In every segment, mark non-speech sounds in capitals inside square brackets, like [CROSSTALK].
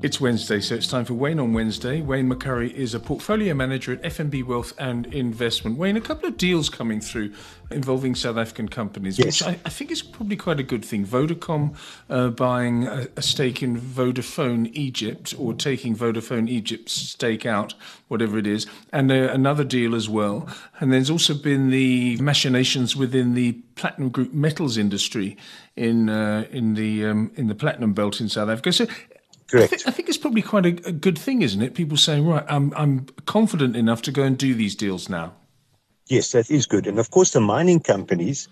It's Wednesday, so it's time for Wayne on Wednesday. Wayne McCurrie is a portfolio manager at FNB Wealth and Investment. Wayne, a couple of deals coming through involving South African companies, yes. which I, I, think is probably quite a good thing. Vodacom uh, buying a, a, stake in Vodafone Egypt or taking Vodafone Egypt's stake out, whatever it is, and uh, another deal as well. And there's also been the machinations within the platinum group metals industry in uh, in the um, in the platinum belt in South Africa. So Correct. I think, I think, it's probably quite a, a, good thing, isn't it? People saying, right, I'm, I'm confident enough to go and do these deals now. Yes, that is good. And of course, the mining companies,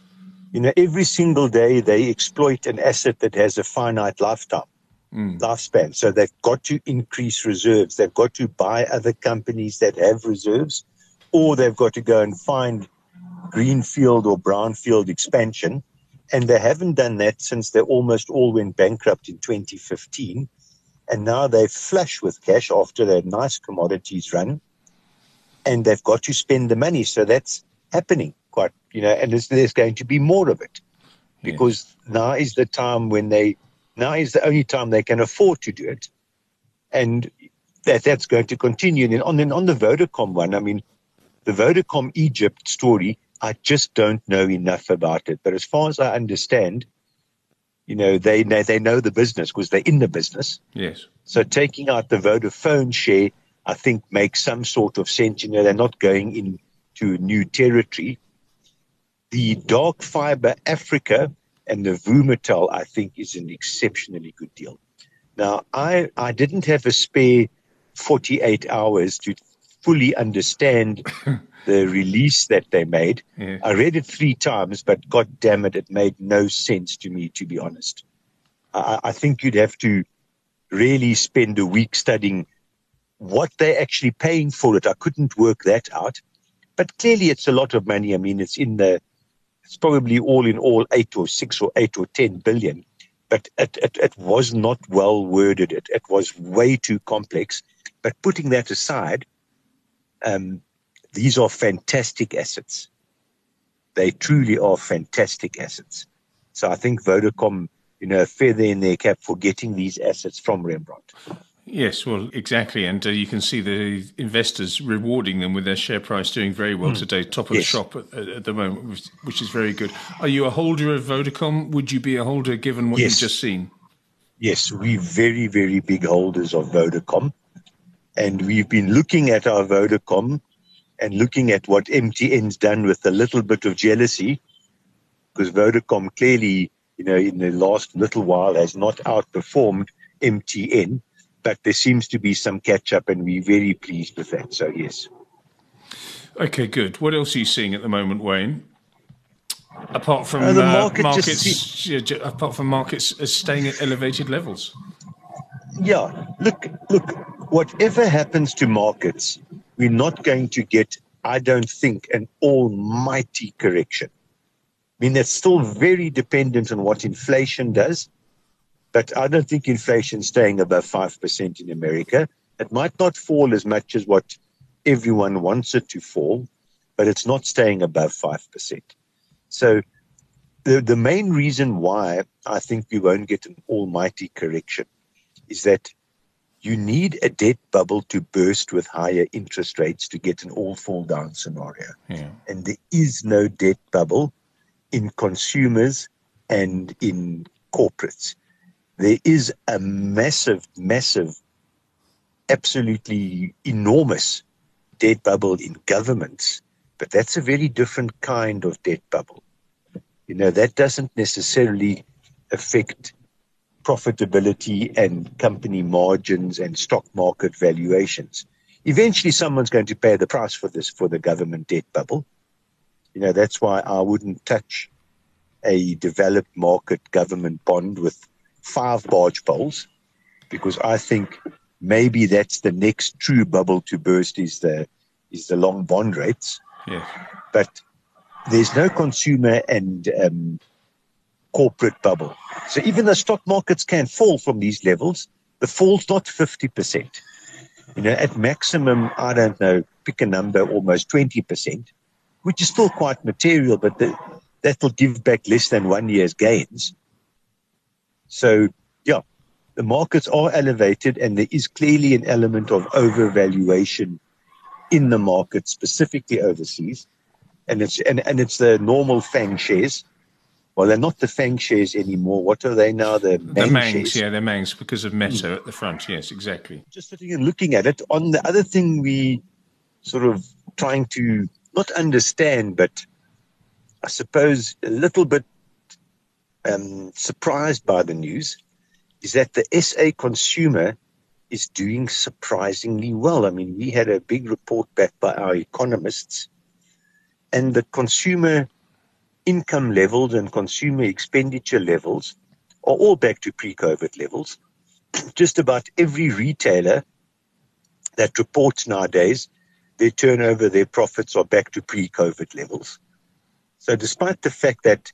you know, every single day they exploit an asset that has a finite lifetime, mm. lifespan. So they've got to increase reserves. They've got to buy other companies that have reserves, or they've got to go and find greenfield or brownfield expansion. And they haven't done that since they almost all went bankrupt in 2015 and now they're flush with cash after their nice commodities run, and they've got to spend the money. So that's happening quite, you know, and there's, there's going to be more of it because yes. now is the time when they, now is the only time they can afford to do it, and that that's going to continue. And then on then on the Vodacom one, I mean, the Vodacom Egypt story, I just don't know enough about it. But as far as I understand, you know, they know, they know the business because they're in the business. Yes. So taking out the Vodafone share, I think makes some sort of sense. You know, they're not going into new territory. The dark fiber Africa and the Vumatel, I think, is an exceptionally good deal. Now, I, I didn't have a spare 48 hours to fully understand [LAUGHS] the release that they made. Yeah. I read it three times, but god damn it, it made no sense to me, to be honest. I, I think you'd have to really spend a week studying what they're actually paying for it. I couldn't work that out. But clearly it's a lot of money. I mean, it's in the, it's probably all in all eight or six or eight or 10 billion. But it, it, it was not well worded. It, it was way too complex. But putting that aside, um, these are fantastic assets. They truly are fantastic assets. So I think Vodacom, you know, a feather in their cap for getting these assets from Rembrandt. Yes, well, exactly. And uh, you can see the investors rewarding them with their share price doing very well mm. today, top of yes. the shop at, at, the moment, which is very good. Are you a holder of Vodacom? Would you be a holder given what yes. you've just seen? Yes, we're very, very big holders of Vodacom. And we've been looking at our Vodacom and looking at what MTN's done with a little bit of jealousy, because Vodacom clearly, you know, in the last little while has not outperformed MTN, but there seems to be some catch up, and we're very pleased with that. So, yes. Okay, good. What else are you seeing at the moment, Wayne? Apart from uh, the market uh, markets, yeah, apart from markets staying at elevated levels. Yeah, look, look. Whatever happens to markets, we're not going to get, I don't think, an almighty correction. I mean, that's still very dependent on what inflation does, but I don't think inflation's staying above 5% in America. It might not fall as much as what everyone wants it to fall, but it's not staying above 5%. So the, the main reason why I think we won't get an almighty correction is that you need a debt bubble to burst with higher interest rates to get an all fall down scenario. Yeah. And there is no debt bubble in consumers and in corporates. There is a massive, massive, absolutely enormous debt bubble in governments, but that's a very different kind of debt bubble. You know, that doesn't necessarily affect profitability and company margins and stock market valuations. Eventually, someone's going to pay the price for this for the government debt bubble. You know, that's why I wouldn't touch a developed market government bond with five barge poles, because I think maybe that's the next true bubble to burst is the is the long bond rates. Yeah. But there's no consumer and um, corporate bubble. So even though stock markets can fall from these levels, the fall's not 50%. You know, at maximum, I don't know, pick a number, almost 20%, which is still quite material, but the, that will give back less than one year's gains. So, yeah, the markets are elevated, and there is clearly an element of overvaluation in the market, specifically overseas. And it's and, and it's the normal FANG shares. Well, they're not the FANG shares anymore. What are they now? The Mang the Mangs, yeah, they're Mangs because of Meta at the front. Yes, exactly. Just sitting and looking at it. On the other thing, we sort of trying to not understand, but I suppose a little bit um, surprised by the news is that the SA consumer is doing surprisingly well. I mean, we had a big report back by our economists, and the consumer income levels and consumer expenditure levels are all back to pre COVID levels. Just about every retailer that reports nowadays, their turnover, their profits are back to pre COVID levels. So, despite the fact that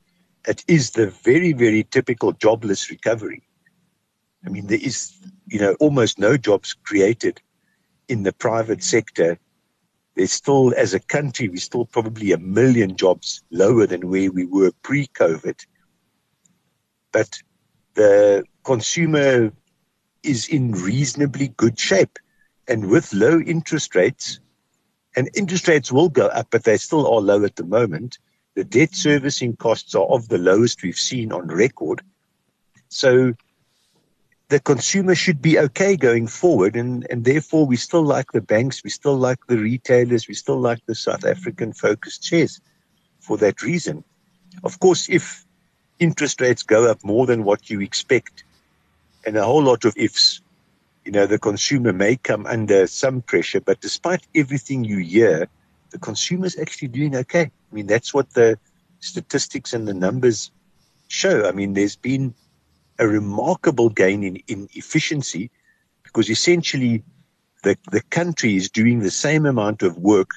it is the very, very typical jobless recovery, I mean, there is, you know, almost no jobs created in the private sector. There's still, as a country, we're still probably a million jobs lower than where we were pre COVID. But the consumer is in reasonably good shape. And with low interest rates, and interest rates will go up, but they still are low at the moment. The debt servicing costs are of the lowest we've seen on record. So the consumer should be okay going forward. And, and therefore, we still like the banks, we still like the retailers, we still like the South African focused shares for that reason. Of course, if interest rates go up more than what you expect, and a whole lot of ifs, you know, the consumer may come under some pressure. But despite everything you hear, the consumer is actually doing okay. I mean, that's what the statistics and the numbers show. I mean, there's been a remarkable gain in, in efficiency because essentially the, the country is doing the same amount of work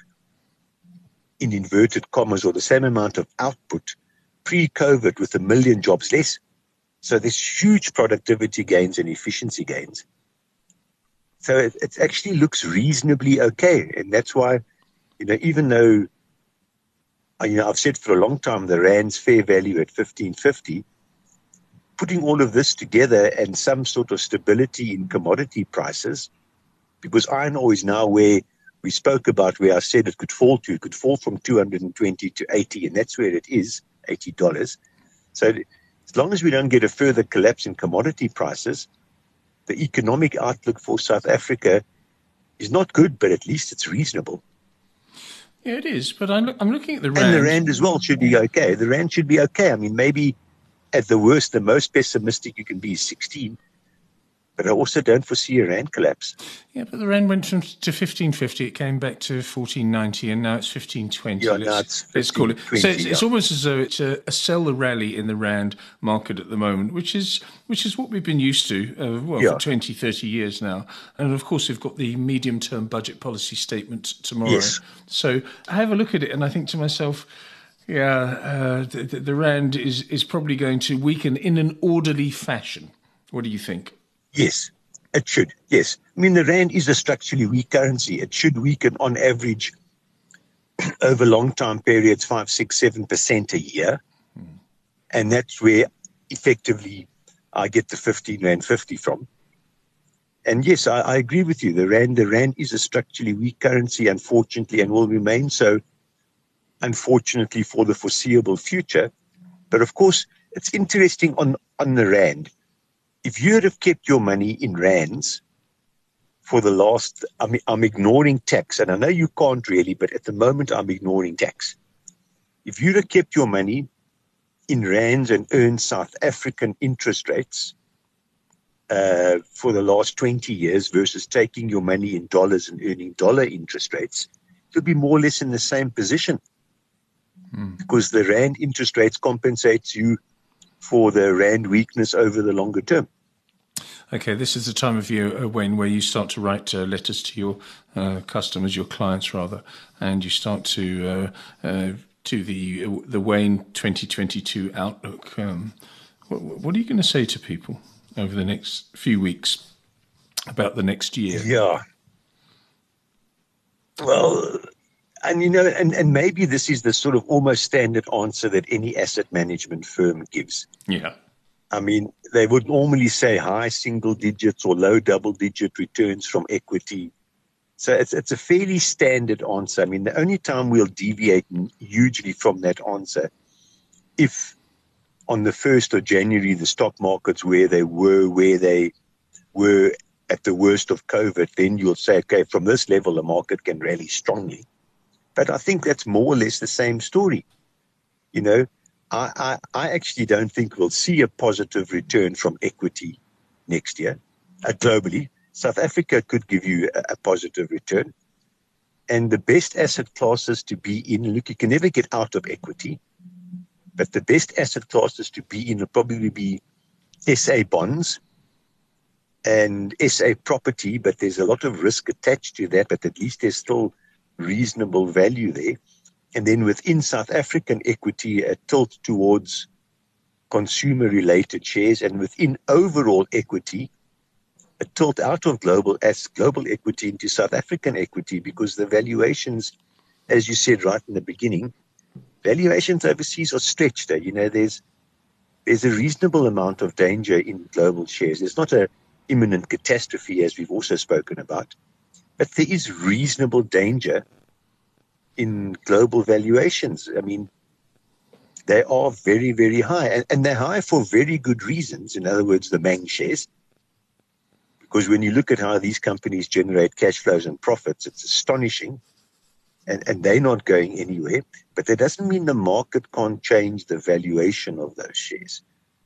in inverted commas or the same amount of output pre-COVID with a million jobs less. So there's huge productivity gains and efficiency gains. So it, it actually looks reasonably okay. And that's why, you know, even though, you know, I've said for a long time the Rand's fair value at 1550, putting all of this together and some sort of stability in commodity prices, because iron ore is now where we spoke about where I said it could fall to, it could fall from 220 to 80, and that's where it is, $80. So as long as we don't get a further collapse in commodity prices, the economic outlook for South Africa is not good, but at least it's reasonable. Yeah, it is. But I'm, I'm looking at the rand. And the rand as well should be okay. The rand should be okay. I mean, maybe at the worst, the most pessimistic you can be is 16. But I also don't foresee a rand collapse. Yeah, but the rand went from to 1550, it came back to 1490, and now it's 1520. Yeah, let's, now it's let's call it. So it's, yeah. it's almost as though it's a, a sell the rally in the rand market at the moment, which is which is what we've been used to, uh, well, Yeah. for 20, 30 years now. And of course, we've got the medium term budget policy statement tomorrow. Yes. So I have a look at it, and I think to myself, yeah, uh, the, the rand is, is probably going to weaken in an orderly fashion. What do you think? Yes, it should. Yes. I mean, the Rand is a structurally weak currency. It should weaken on average [CLEARS THROAT] over long time periods, five, six, seven percent a year. And that's where effectively I get the 15 Rand 50 from. And yes, I, I agree with you. The Rand, the Rand is a structurally weak currency, unfortunately, and will remain so, unfortunately, for the foreseeable future. But of course, it's interesting on, on the Rand if you'd have kept your money in rands for the last, I'm, I'm ignoring tax, and I know you can't really, but at the moment I'm ignoring tax. If you'd have kept your money in rands and earned South African interest rates uh, for the last 20 years versus taking your money in dollars and earning dollar interest rates, you'll be more or less in the same position because the rand interest rates compensates you for the rand weakness over the longer term. Okay, this is the time of year, uh, Wayne, where you start to write uh, letters to your uh, customers, your clients rather, and you start to uh, uh, to the the Wayne 2022 outlook. Um, what, what are you going to say to people over the next few weeks about the next year? Yeah. Well, and you know, and, and maybe this is the sort of almost standard answer that any asset management firm gives. Yeah. I mean, they would normally say high single digits or low double digit returns from equity. So it's it's a fairly standard answer. I mean, the only time we'll deviate hugely from that answer if on the 1st of January the stock markets where they were where they were at the worst of COVID, then you'll say, okay, from this level the market can rally strongly. But I think that's more or less the same story. You know, I, I, I actually don't think we'll see a positive return from equity next year uh, globally. South Africa could give you a, a positive return. And the best asset classes to be in, look, you can never get out of equity, but the best asset classes to be in will probably be SA bonds and SA property, but there's a lot of risk attached to that, but at least there's still reasonable value there. And then within South African equity, a tilt towards consumer related shares, and within overall equity, a tilt out of global as global equity into South African equity because the valuations, as you said right in the beginning, valuations overseas are stretched. You know, there's there's a reasonable amount of danger in global shares. There's not a imminent catastrophe as we've also spoken about, but there is reasonable danger in global valuations. I mean, they are very, very high, and, and they're high for very good reasons. In other words, the Mang shares. Because when you look at how these companies generate cash flows and profits, it's astonishing. And, and they're not going anywhere. But that doesn't mean the market can't change the valuation of those shares.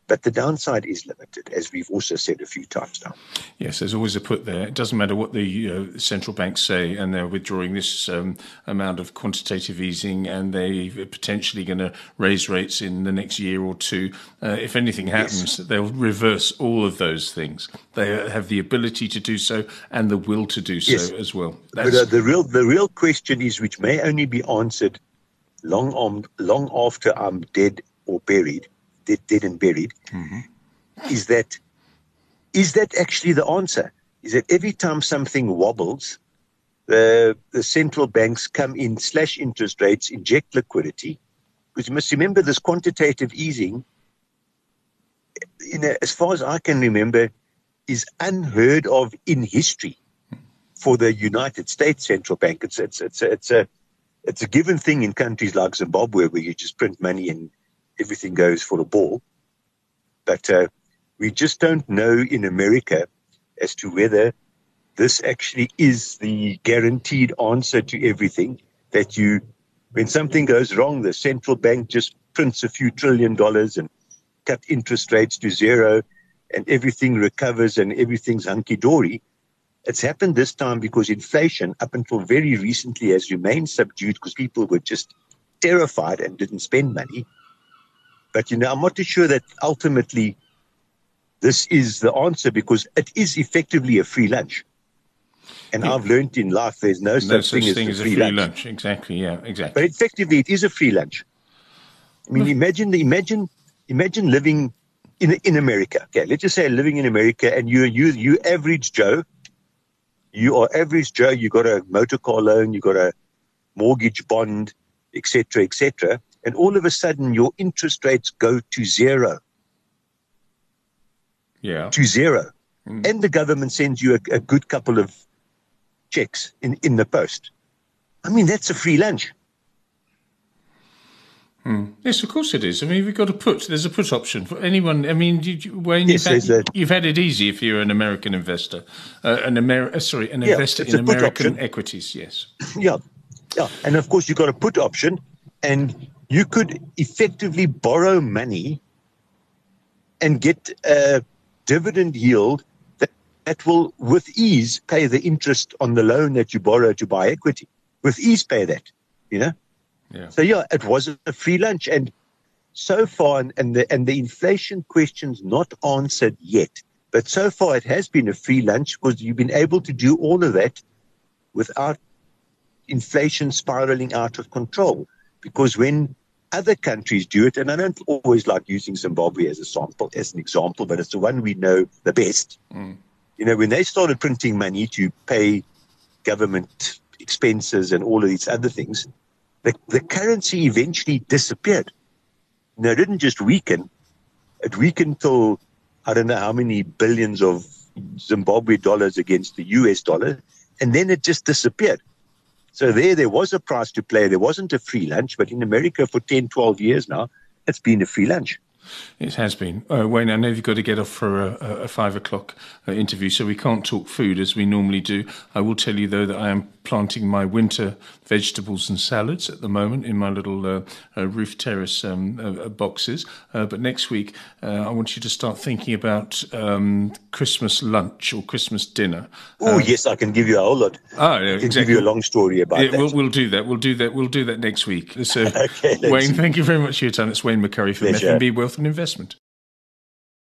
But the downside is limited, as we've also said a few times now. Yes, there's always a put there. It doesn't matter what the uh, central banks say, and they're withdrawing this um, amount of quantitative easing, and they're potentially going to raise rates in the next year or two. Uh, if anything happens, yes. they'll reverse all of those things. They have the ability to do so and the will to do so yes. as well. That's... But uh, the real the real question is, which may only be answered long on, long after I'm dead or buried dead, dead and buried, mm-hmm. is that is that actually the answer? Is that every time something wobbles, the the central banks come in, slash interest rates, inject liquidity, because you must remember this quantitative easing. You know, as far as I can remember, is unheard of in history for the United States central bank. It's it's it's a, it's a it's a given thing in countries like Zimbabwe where you just print money and everything goes for a ball. But uh, we just don't know in America as to whether this actually is the guaranteed answer to everything that you, when something goes wrong, the central bank just prints a few trillion dollars and cut interest rates to zero and everything recovers and everything's hunky dory. It's happened this time because inflation, up until very recently, has remained subdued because people were just terrified and didn't spend money. But you know, I'm not too sure that ultimately this is the answer because it is effectively a free lunch. And yeah. I've learned in life there's no, no such, thing, thing, as, a free, free lunch. lunch. Exactly, yeah, exactly. But effectively, it is a free lunch. I mean, imagine imagine imagine living in in America. Okay, let's just say living in America, and you you you average Joe. You are average Joe. You got a motor car loan. You got a mortgage bond, etc., etc and all of a sudden your interest rates go to zero. Yeah. To zero. Mm. And the government sends you a, a, good couple of checks in, in the post. I mean, that's a free lunch. Hmm. Yes, of course it is. I mean, we've got a put. There's a put option for anyone. I mean, you, Wayne, yes, you've, had, a, you've had it easy if you're an American investor, uh, an Ameri- uh, sorry, an yeah, investor in American equities. Yes. [LAUGHS] Yeah, yeah, and of course you've got a put option, and you could effectively borrow money and get a dividend yield that, that will, with ease, pay the interest on the loan that you borrow to buy equity. With ease, pay that, you know? Yeah. So, yeah, it was a free lunch. And so far, and the, and the inflation question's not answered yet. But so far, it has been a free lunch because you've been able to do all of that without inflation spiraling out of control. Because when other countries do it, and I don't always like using Zimbabwe as a sample, as an example, but it's the one we know the best. Mm. You know, when they started printing money to pay government expenses and all of these other things, the, the currency eventually disappeared. Now, it didn't just weaken, it weakened till I don't know how many billions of Zimbabwe dollars against the US dollar, and then it just disappeared. So there, there was a price to play. There wasn't a free lunch, but in America for 10, 12 years now, it's been a free lunch. It has been. Uh, Wayne, I know you've got to get off for a, a five o'clock uh, interview, so we can't talk food as we normally do. I will tell you, though, that I am planting my winter vegetables and salads at the moment in my little uh, uh roof terrace um, uh, uh, boxes. but next week, I want you to start thinking about um, Christmas lunch or Christmas dinner. Oh, yes, I can give you a whole lot. Oh, yeah, I can exactly. give you a long story about yeah, that. We'll, we'll, do that. We'll do that. We'll do that next week. So, [LAUGHS] okay, Wayne, thank you very much for your time. It's Wayne McCurrie from FNB Wealth and Investment.